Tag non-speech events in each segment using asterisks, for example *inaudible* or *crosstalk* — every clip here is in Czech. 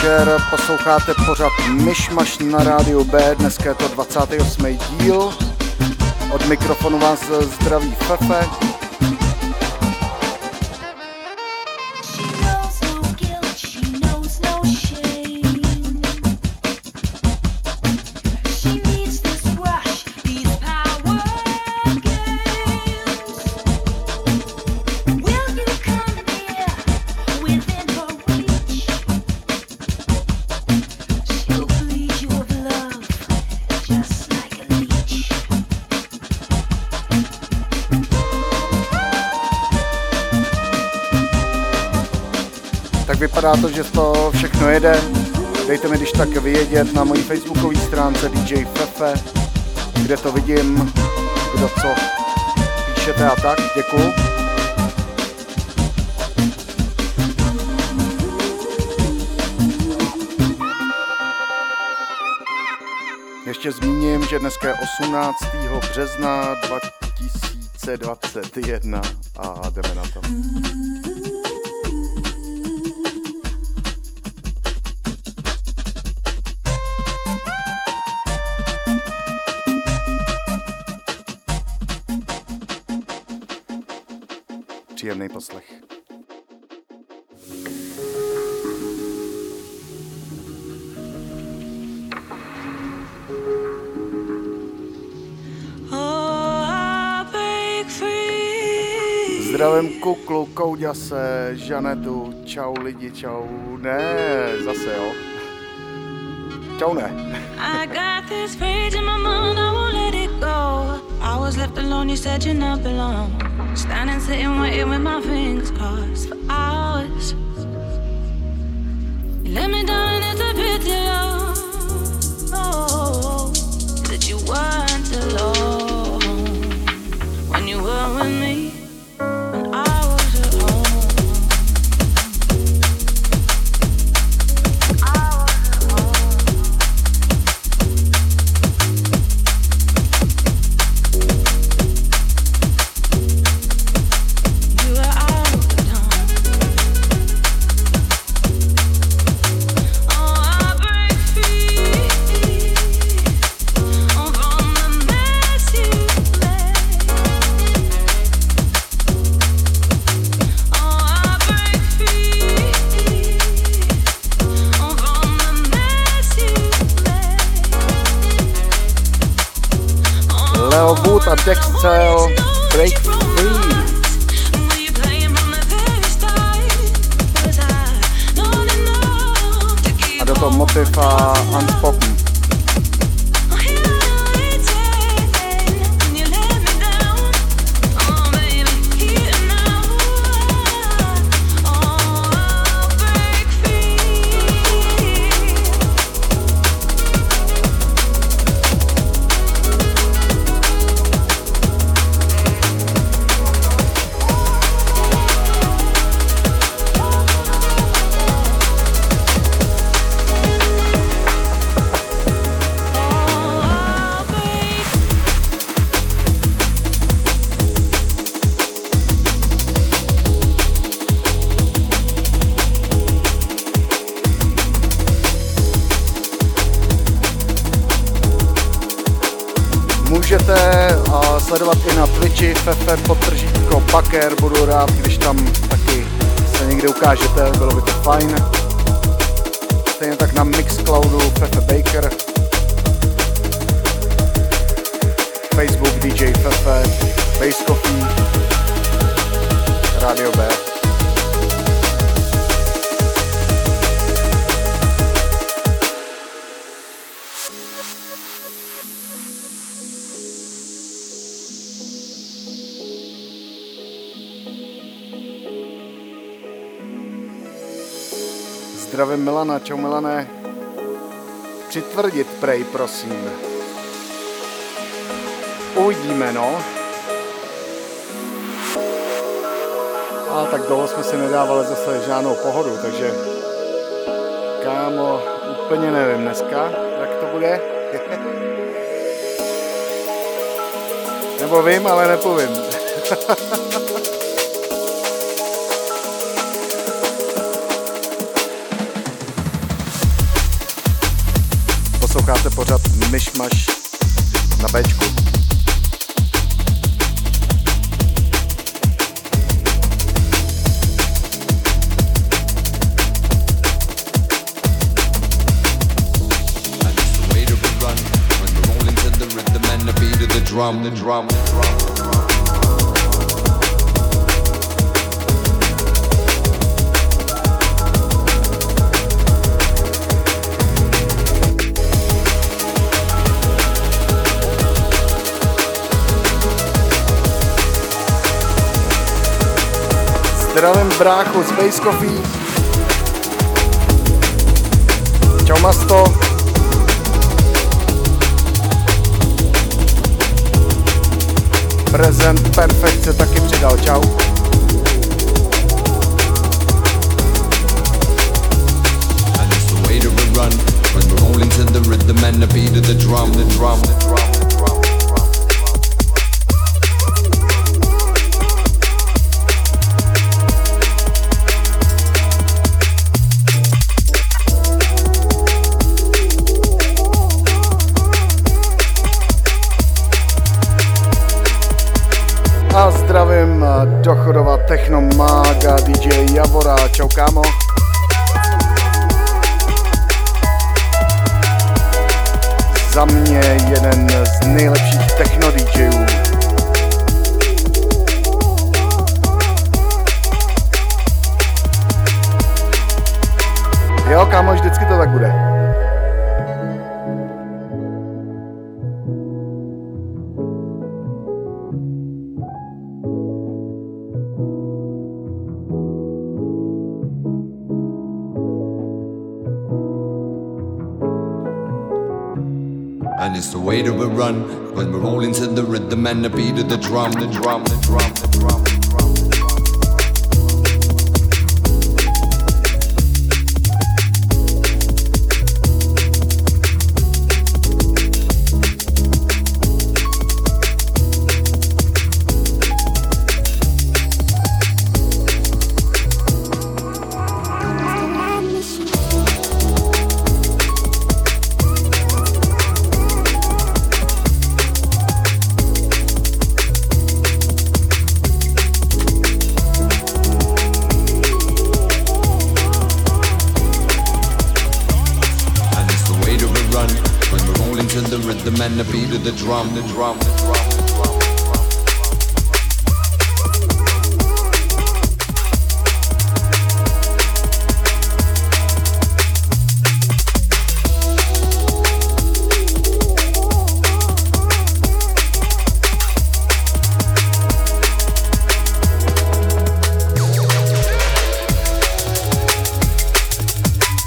večer, posloucháte pořad Myšmaš na rádiu B, dneska je to 28. díl. Od mikrofonu vás zdraví Fefe. Vypadá to, že to všechno jede. Dejte mi když tak vědět na mojí facebookové stránce DJ Fefe, kde to vidím, kdo co píšete a tak. Děkuju. Ještě zmíním, že dneska je 18. března 2021 a jdeme na to. Příjemný poslech. Zdravím kuklu, Kouďase, Žanetu, čau lidi, čau, ne, zase jo. Čau ne. I was left alone, you said not belong. Standing, sitting, waiting with my fingers crossed for hours. You let me down, můžete a sledovat i na Twitchi fefe podtržítko Baker, budu rád, když tam taky se někde ukážete, bylo by to fajn. Stejně tak na Mixcloudu Fefe Baker, Facebook DJ Fefe, Base Coffee, Radio Bear. Milana, čau Milané. Přitvrdit prej, prosím. Uvidíme, no. A tak dlouho jsme si nedávali zase žádnou pohodu, takže kámo, úplně nevím dneska, jak to bude. *laughs* Nebo vím, ale nepovím. *laughs* pořád Myšmaš na Bčku. drum, the drum, the drum. Zdravím bráchu z Base Coffee. Čau Masto. Prezent Perfekt se taky přidal, čau. Run, when we're rolling to the rhythm and the beat of the drum, the drum, the drum. Zdravím do Chodova Techno Mága, DJ Javora, čau kámo. Za mě jeden z nejlepších techno DJů. Jo, kámo, vždycky to tak bude. That we run when we're rolling to the rhythm and the beat of the drum, the drum, the drum, the drum. the drum, the drum, the drum.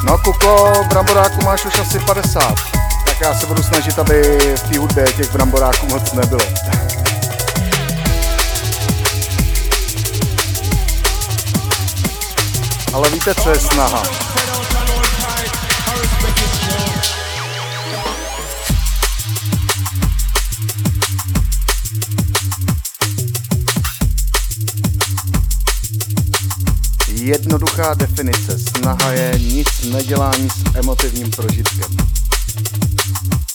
No kuko, bramboráku máš už asi 50 já se budu snažit, aby v té hudbě těch bramboráků moc nebylo. Ale víte, co je snaha? Jednoduchá definice. Snaha je nic nedělání s emotivním prožitkem. Thank you.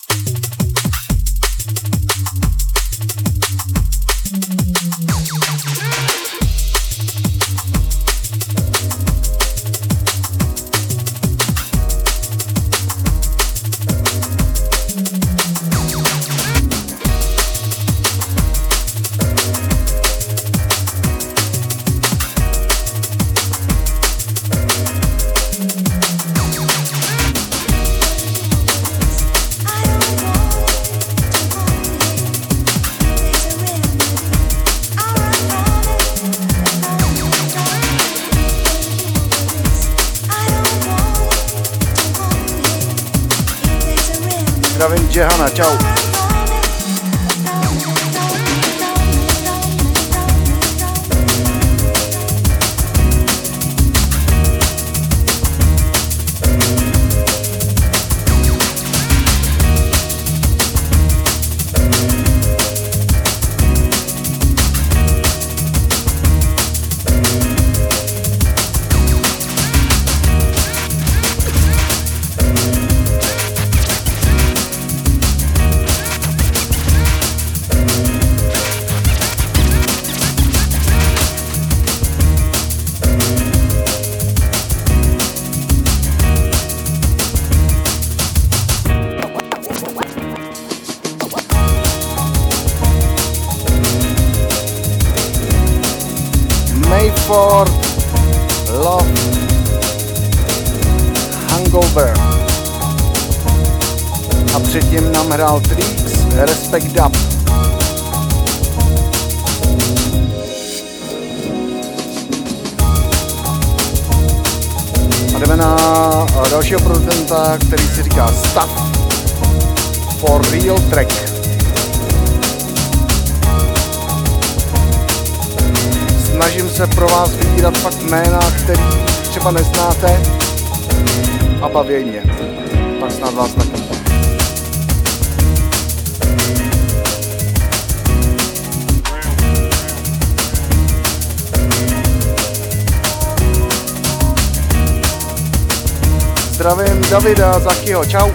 Jehana, čau. Davida Zakyho, čau.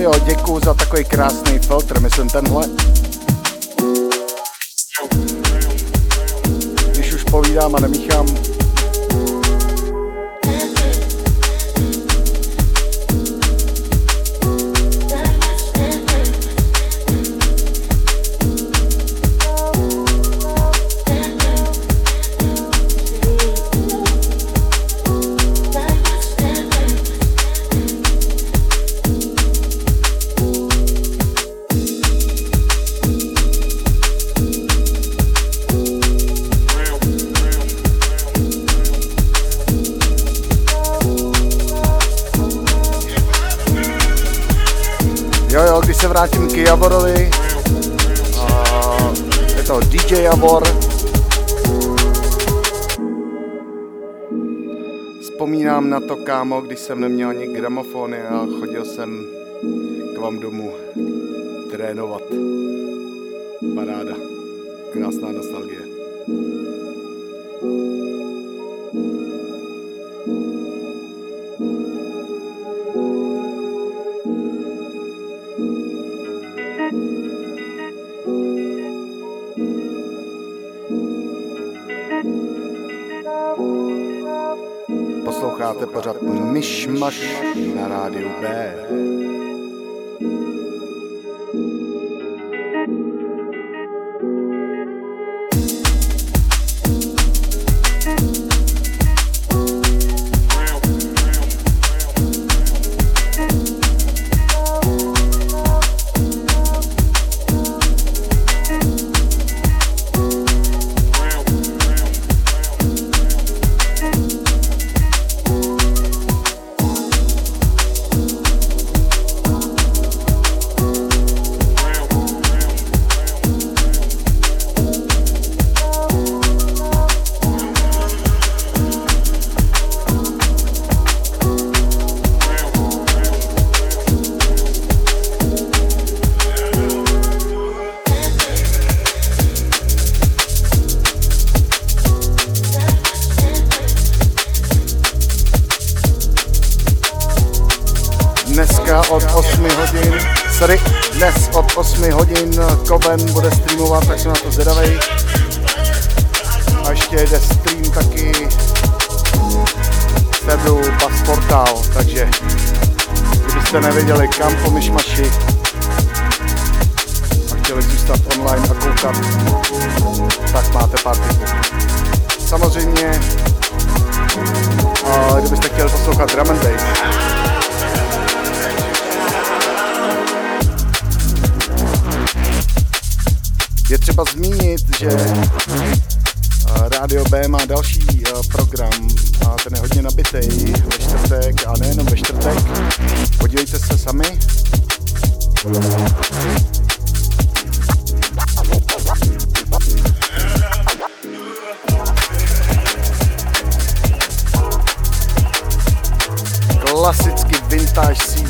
jo, děkuju za takový krásný filtr, myslím tenhle. Když už povídám a nemíchám, kámo, když jsem neměl ani gramofony a chodil jsem k vám domů trénovat. Paráda. Krásná nostalgie. Pořád Myšmaš na rádiu B.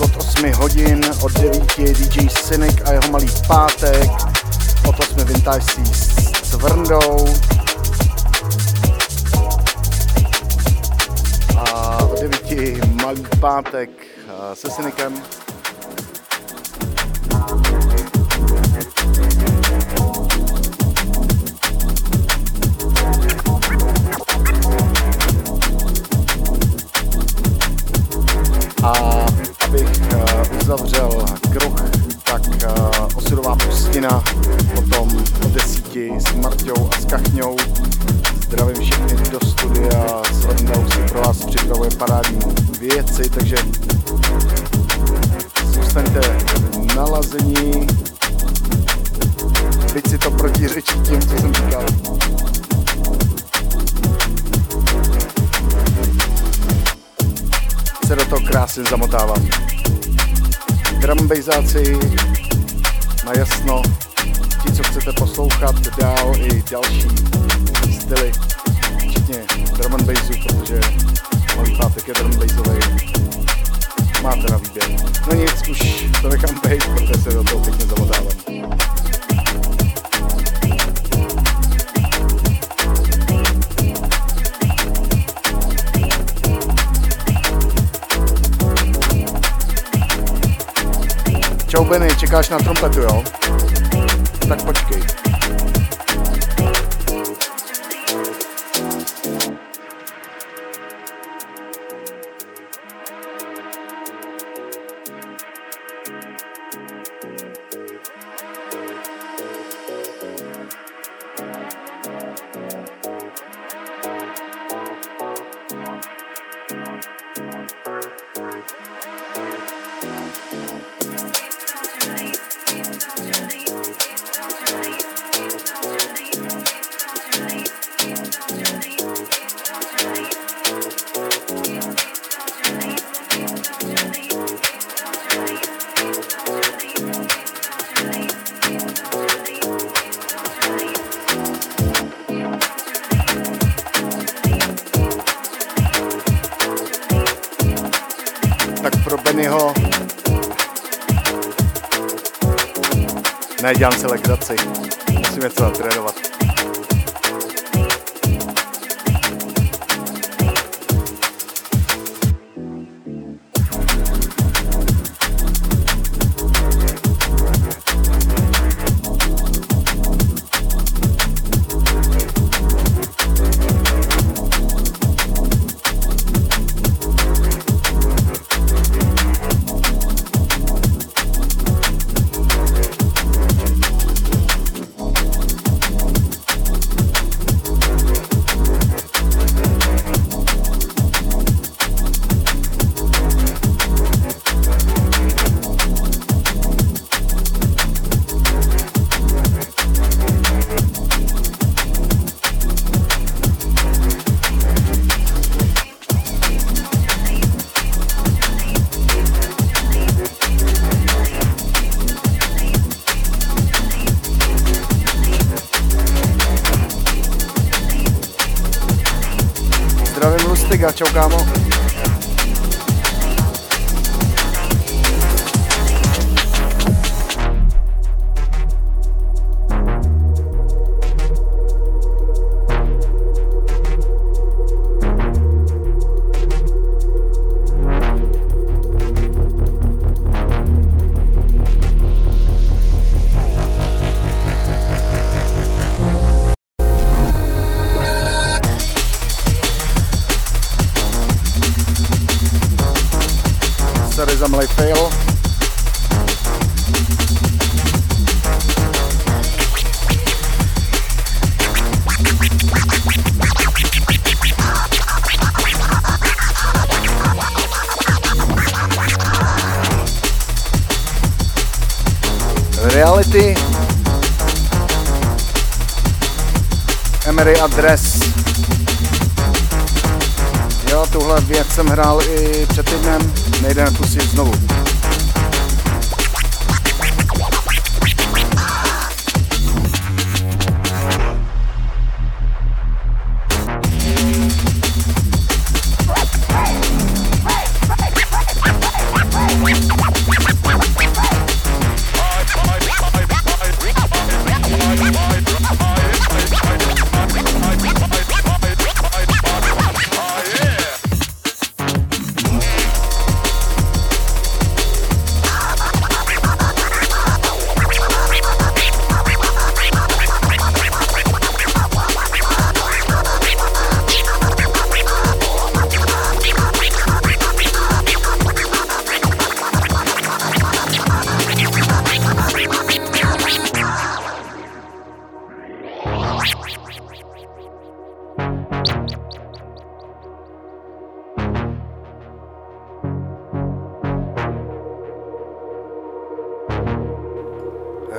od 8 hodin, od 9 DJ Cynic a jeho malý pátek, Potom jsme Vintage Seas s Vrndou. A o devíti malý pátek se Synikem. Pustina, potom o desíti s Marťou a s Kachňou. Zdravím všechny do studia, Slendau si pro vás připravuje parádní věci, takže zůstaňte nalazení, byť si to protiřečí tím, co jsem říkal. Se do toho krásně zamotávám. Drumbejzáci na jasno, ti, co chcete poslouchat dál i další styly, včetně drum and bassu, protože malý pátek je drum bassový. Máte na výběr. No nic, už to nechám být, protože se do toho pěkně zamotávám. Čau Benny, čekáš na trompetu, jo? Tak počkej. Ne, dělám si legraci. Musím něco natrénovat.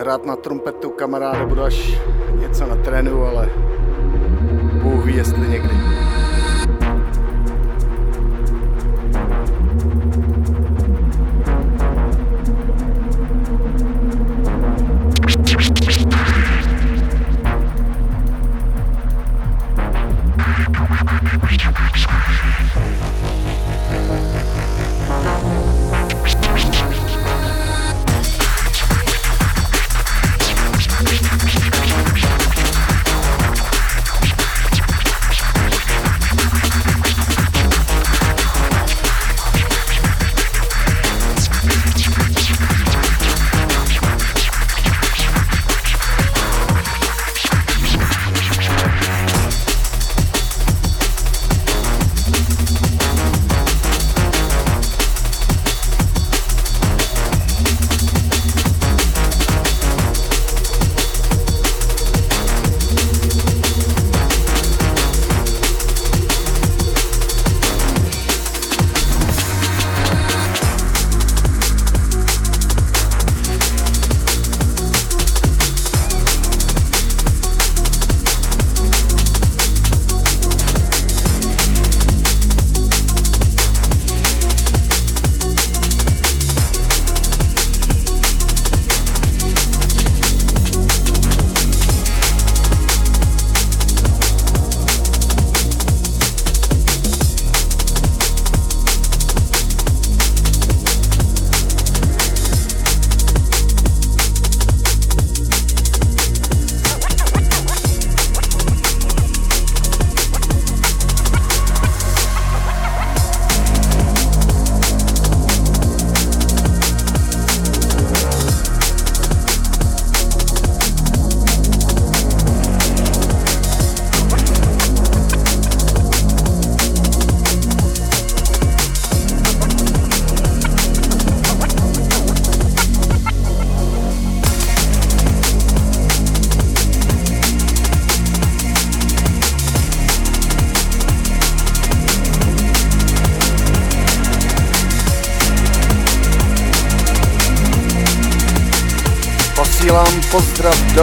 Hrát na trumpetu kamaráde, budu až něco na trénu, ale Bůh ví, jestli někdy.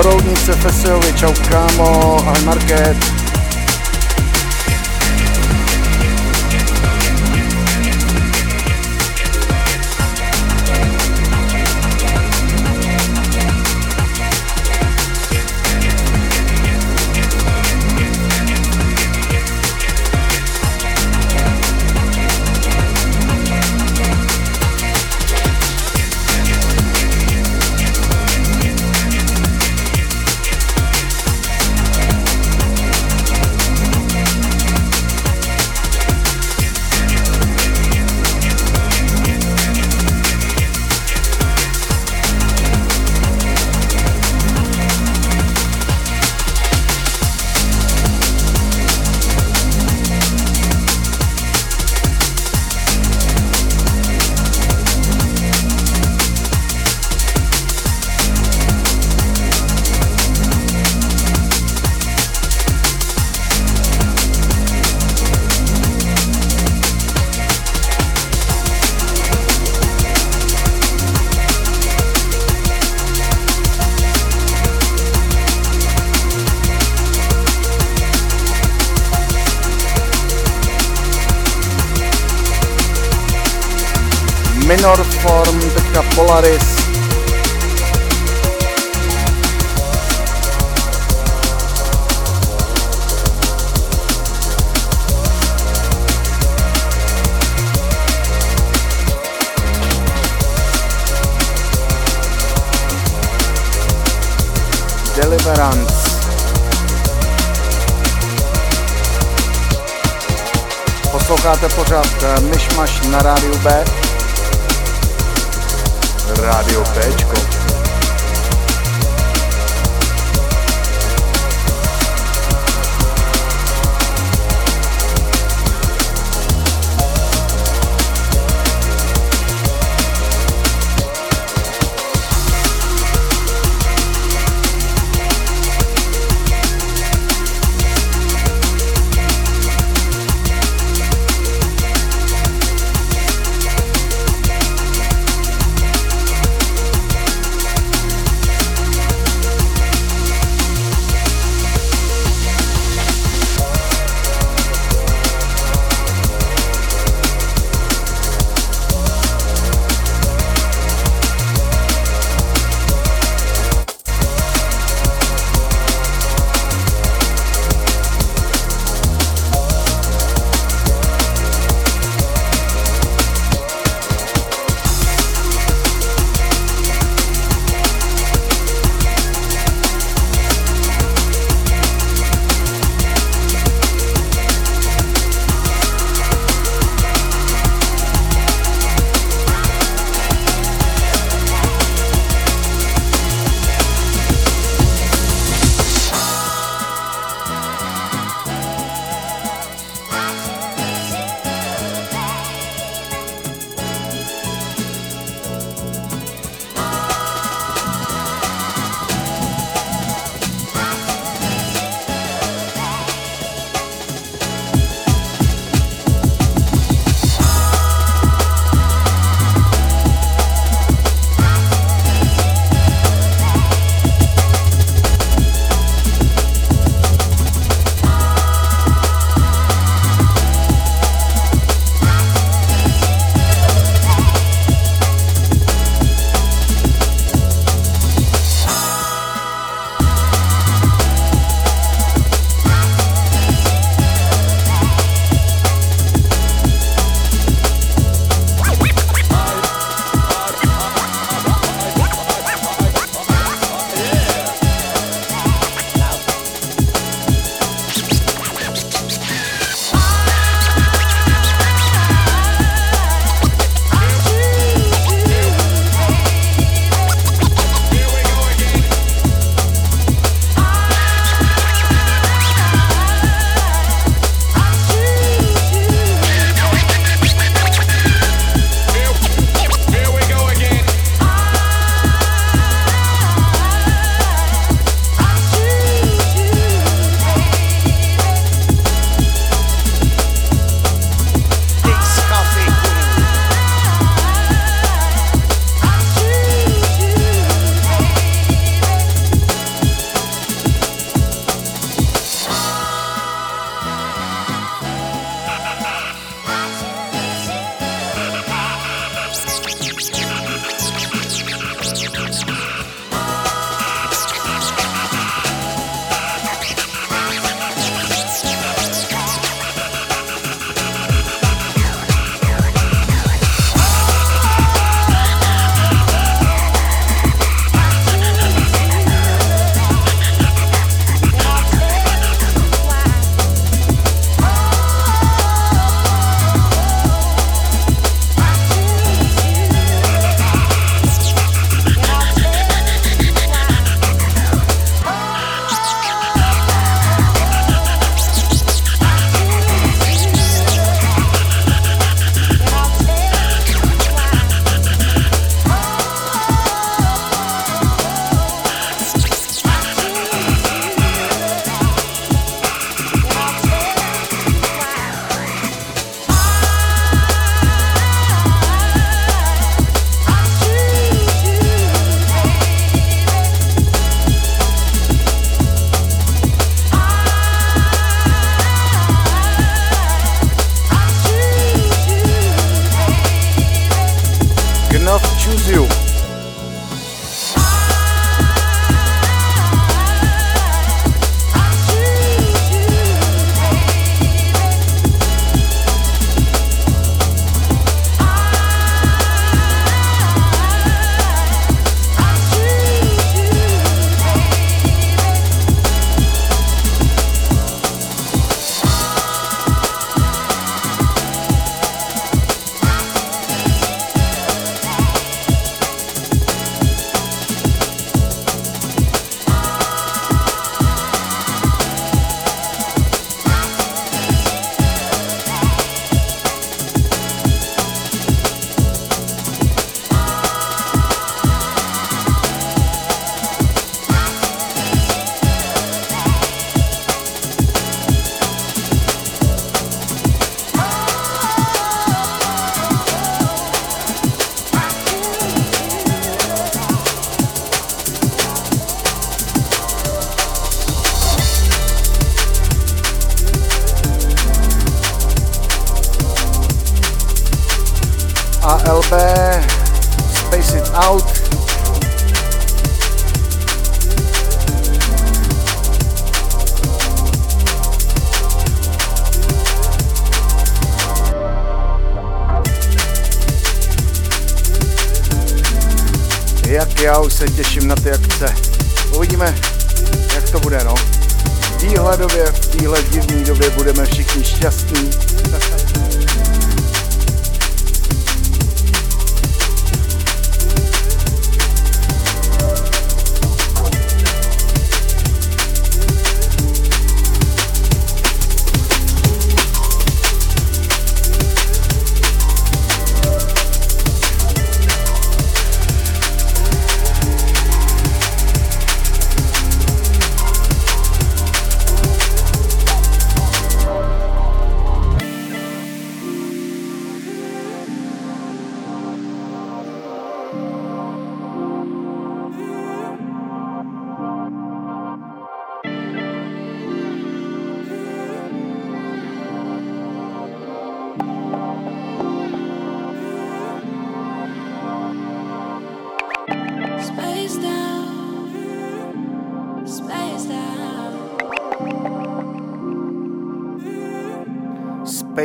Do Roudnice Fesejovi, čau kámo, ahoj Market. Polaris. Deliverance. Posloucháte pořád eh, Myšmaš na rádiu B. Rádio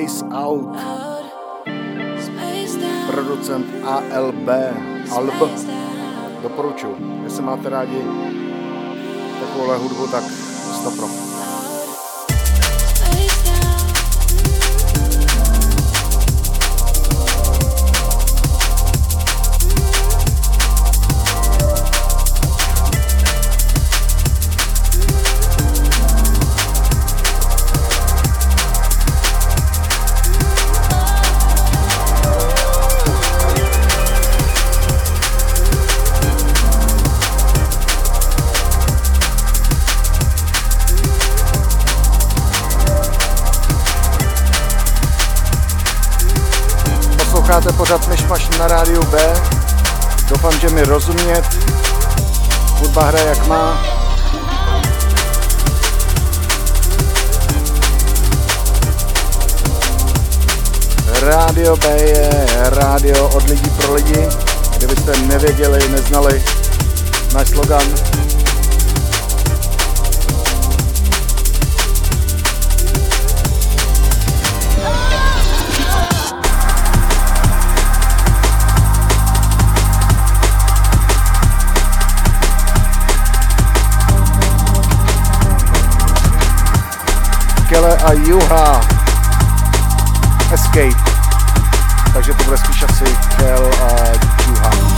Space Out. Producent ALB. Alb. Doporučuji. Jestli máte rádi takovouhle hudbu, tak stopro. rozumět, hudba hraje jak má. Rádio B je rádio od lidí pro lidi. Kdybyste nevěděli, neznali náš slogan, a Juha Escape. Takže to bude spíš asi Kel a Juha.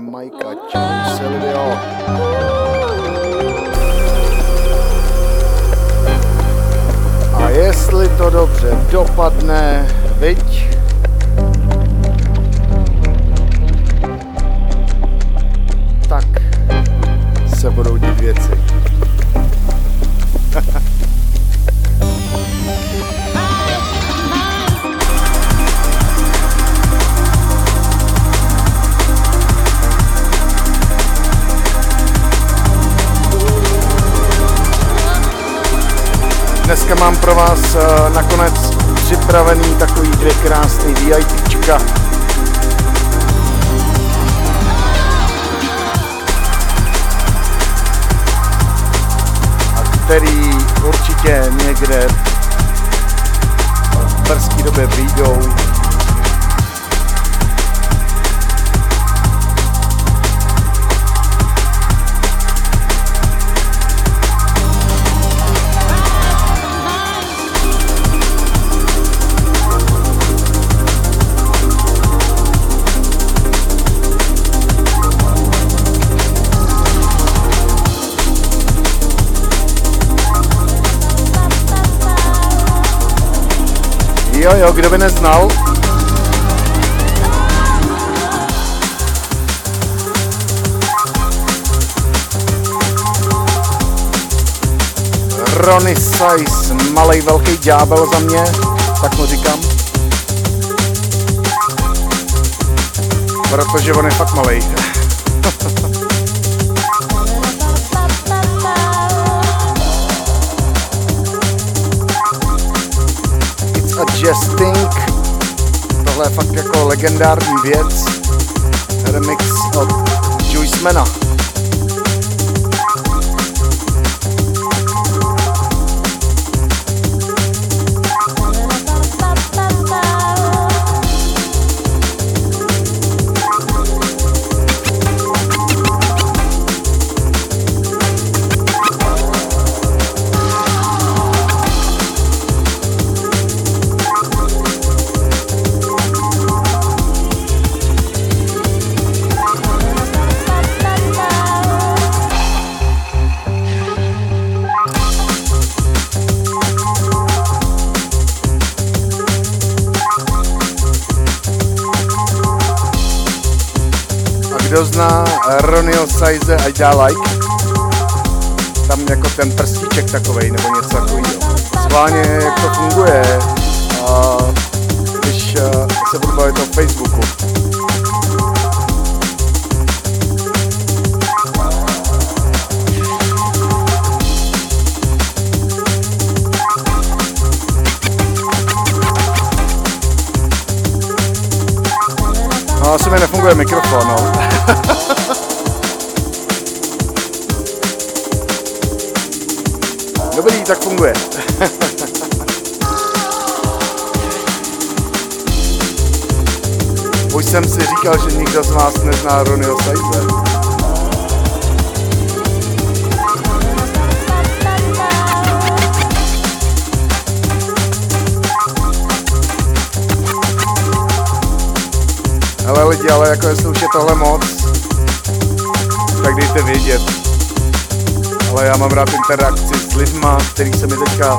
Mike. Dneska mám pro vás eh, nakonec připravený takový dvě krásný VIPčka. A který určitě někde v brzký době výjdou jo, kdo by neznal. Ronnie Size, malej velký ďábel za mě, tak mu říkám. Protože on je fakt malej. Fakt jako legendární věc. Remix od Juicemana. Size a dělá like. Tam jako ten prstíček takovej nebo něco takového. Schválně, jak to funguje, a když se budu bavit o Facebooku. No, asi mi nefunguje mikrofon, no. *laughs* uhlík tak funguje. *laughs* Už jsem si říkal, že nikdo z vás nezná Ronnieho Saife. Ale lidi, ale jako jestli už je tohle moc, tak dejte vědět. Ale já mám rád interakci lidma, který se mi teďka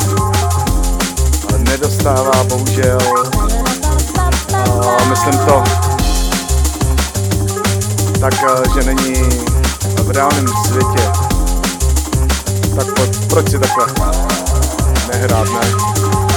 nedostává, bohužel. A myslím to tak, eh, že není v reálném světě. Tak proč si takhle nehrát, ne?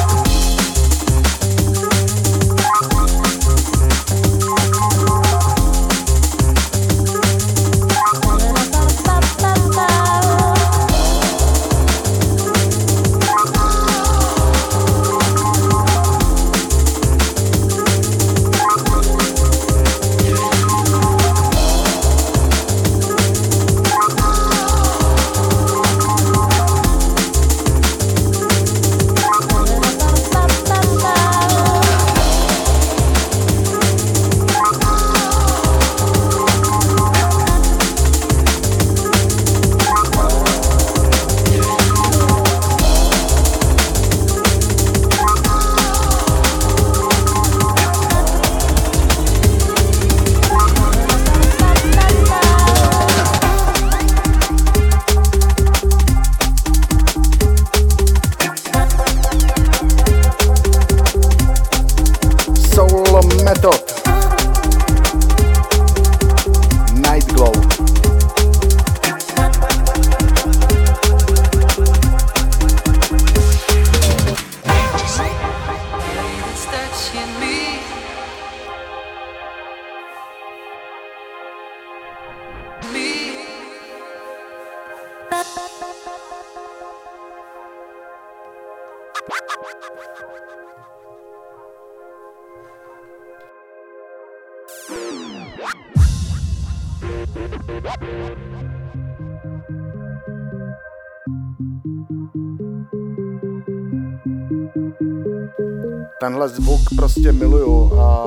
Tenhle zvuk prostě miluju a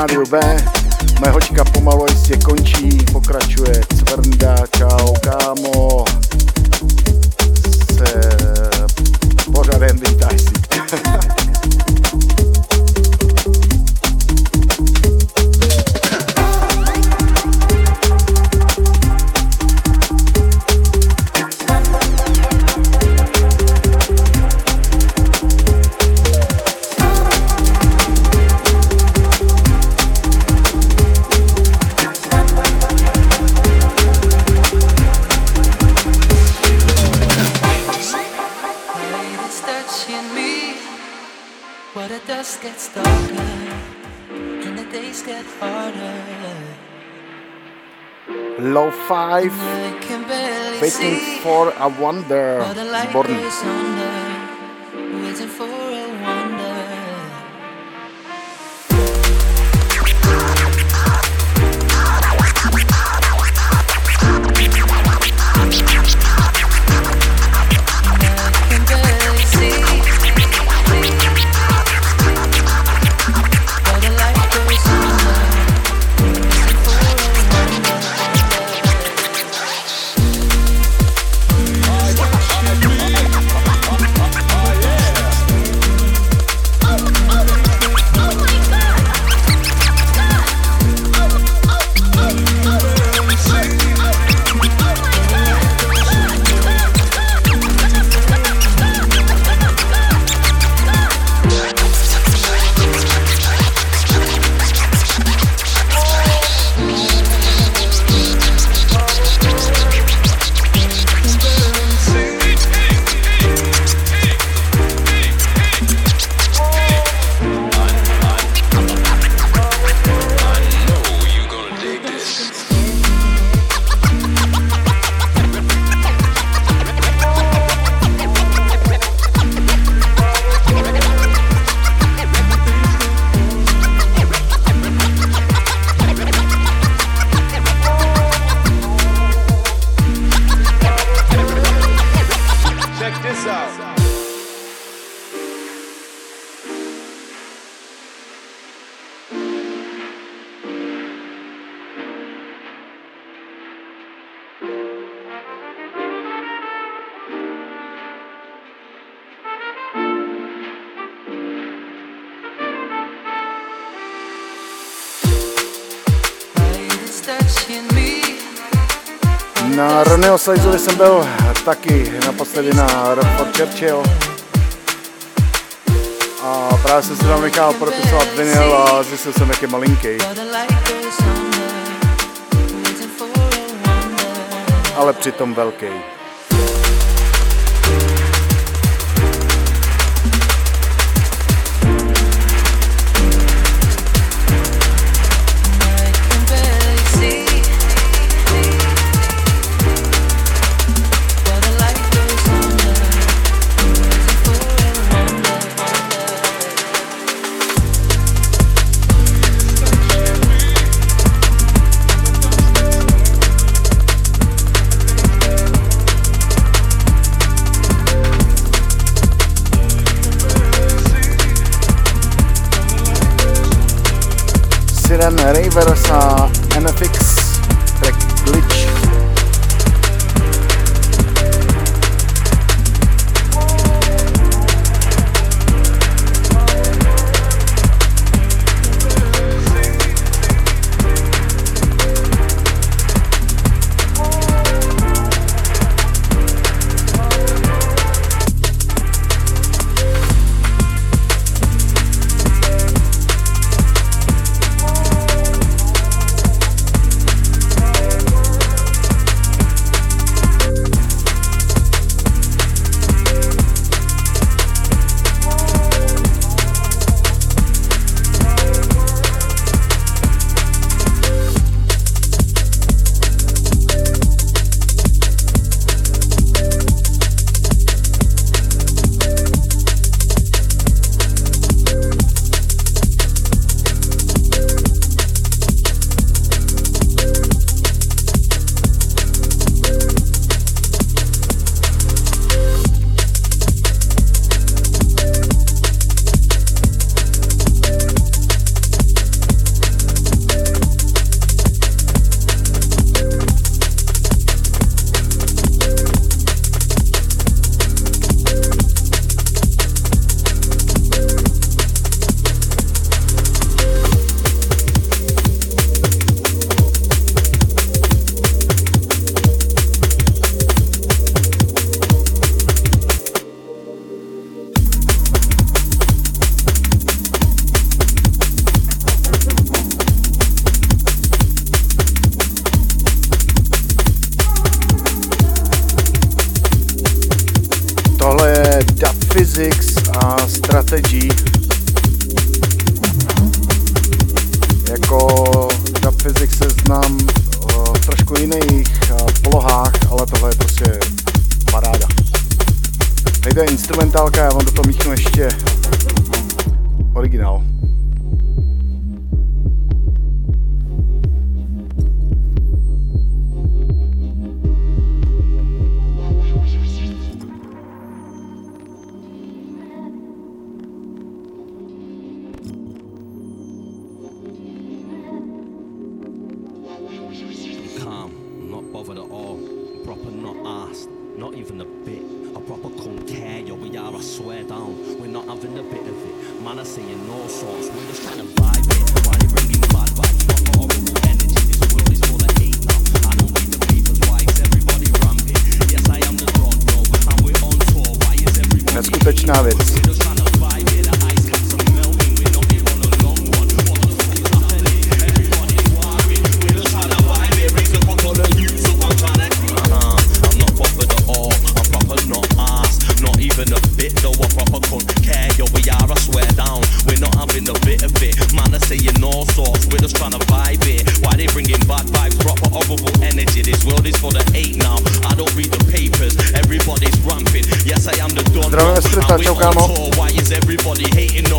rádiu B. Moje hoďka pomalu jistě končí, pokračuje Cvrnda, čau Wonder, Born. Slizovi jsem byl taky naposledy na Rockford Churchill. A právě jsem si tam nechal propisovat vinyl a zjistil jsem, jak je malinký. Ale přitom velký.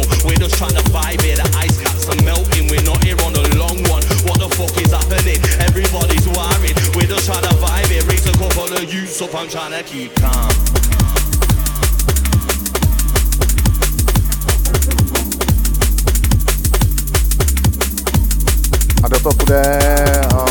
know. We're just trying to vibe here. The ice caps are melting. We're not here on a long one. What the fuck is happening? Everybody's worried. We're just trying to vibe here. Raise a couple of youths up. I'm trying to keep calm. A do to bude uh,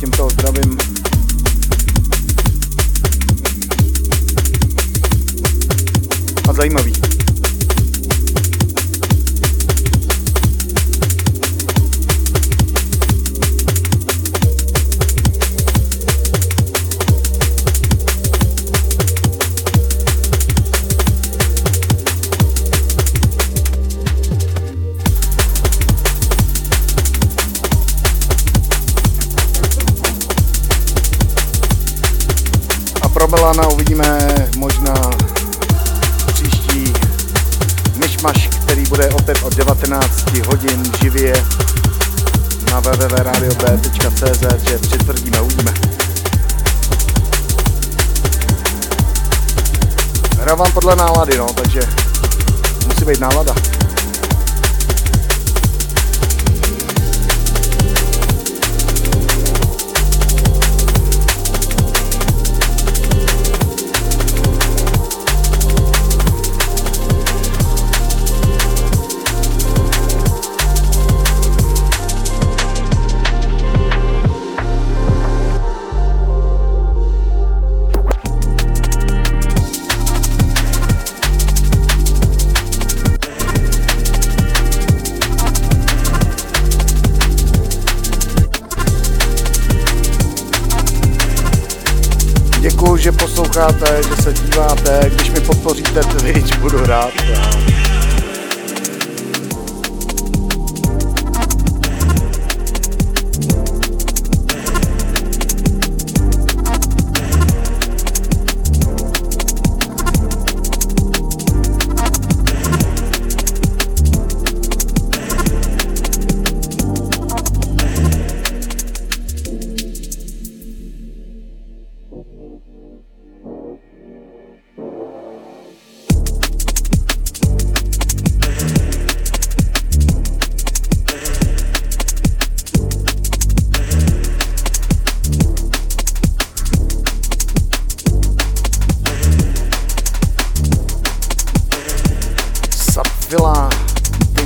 tímto zdravím. A zajímavý. Milana uvidíme možná příští myšmaš, který bude opět od 19 hodin živě na www.radiob.cz, že přitvrdíme, uvidíme. Hrávám podle nálady, no, takže musí být nálada. Posloucháte, že se díváte, když mi podpoříte Twitch, budu rád.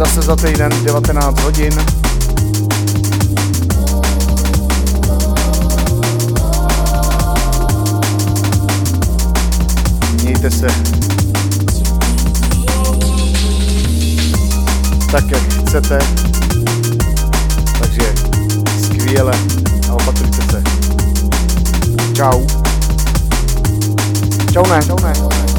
Zase za týden 19 hodin. Mějte se. Tak, jak chcete. Takže skvěle a opatrujte se. Čau. Čau ne, čau ne. Čau ne.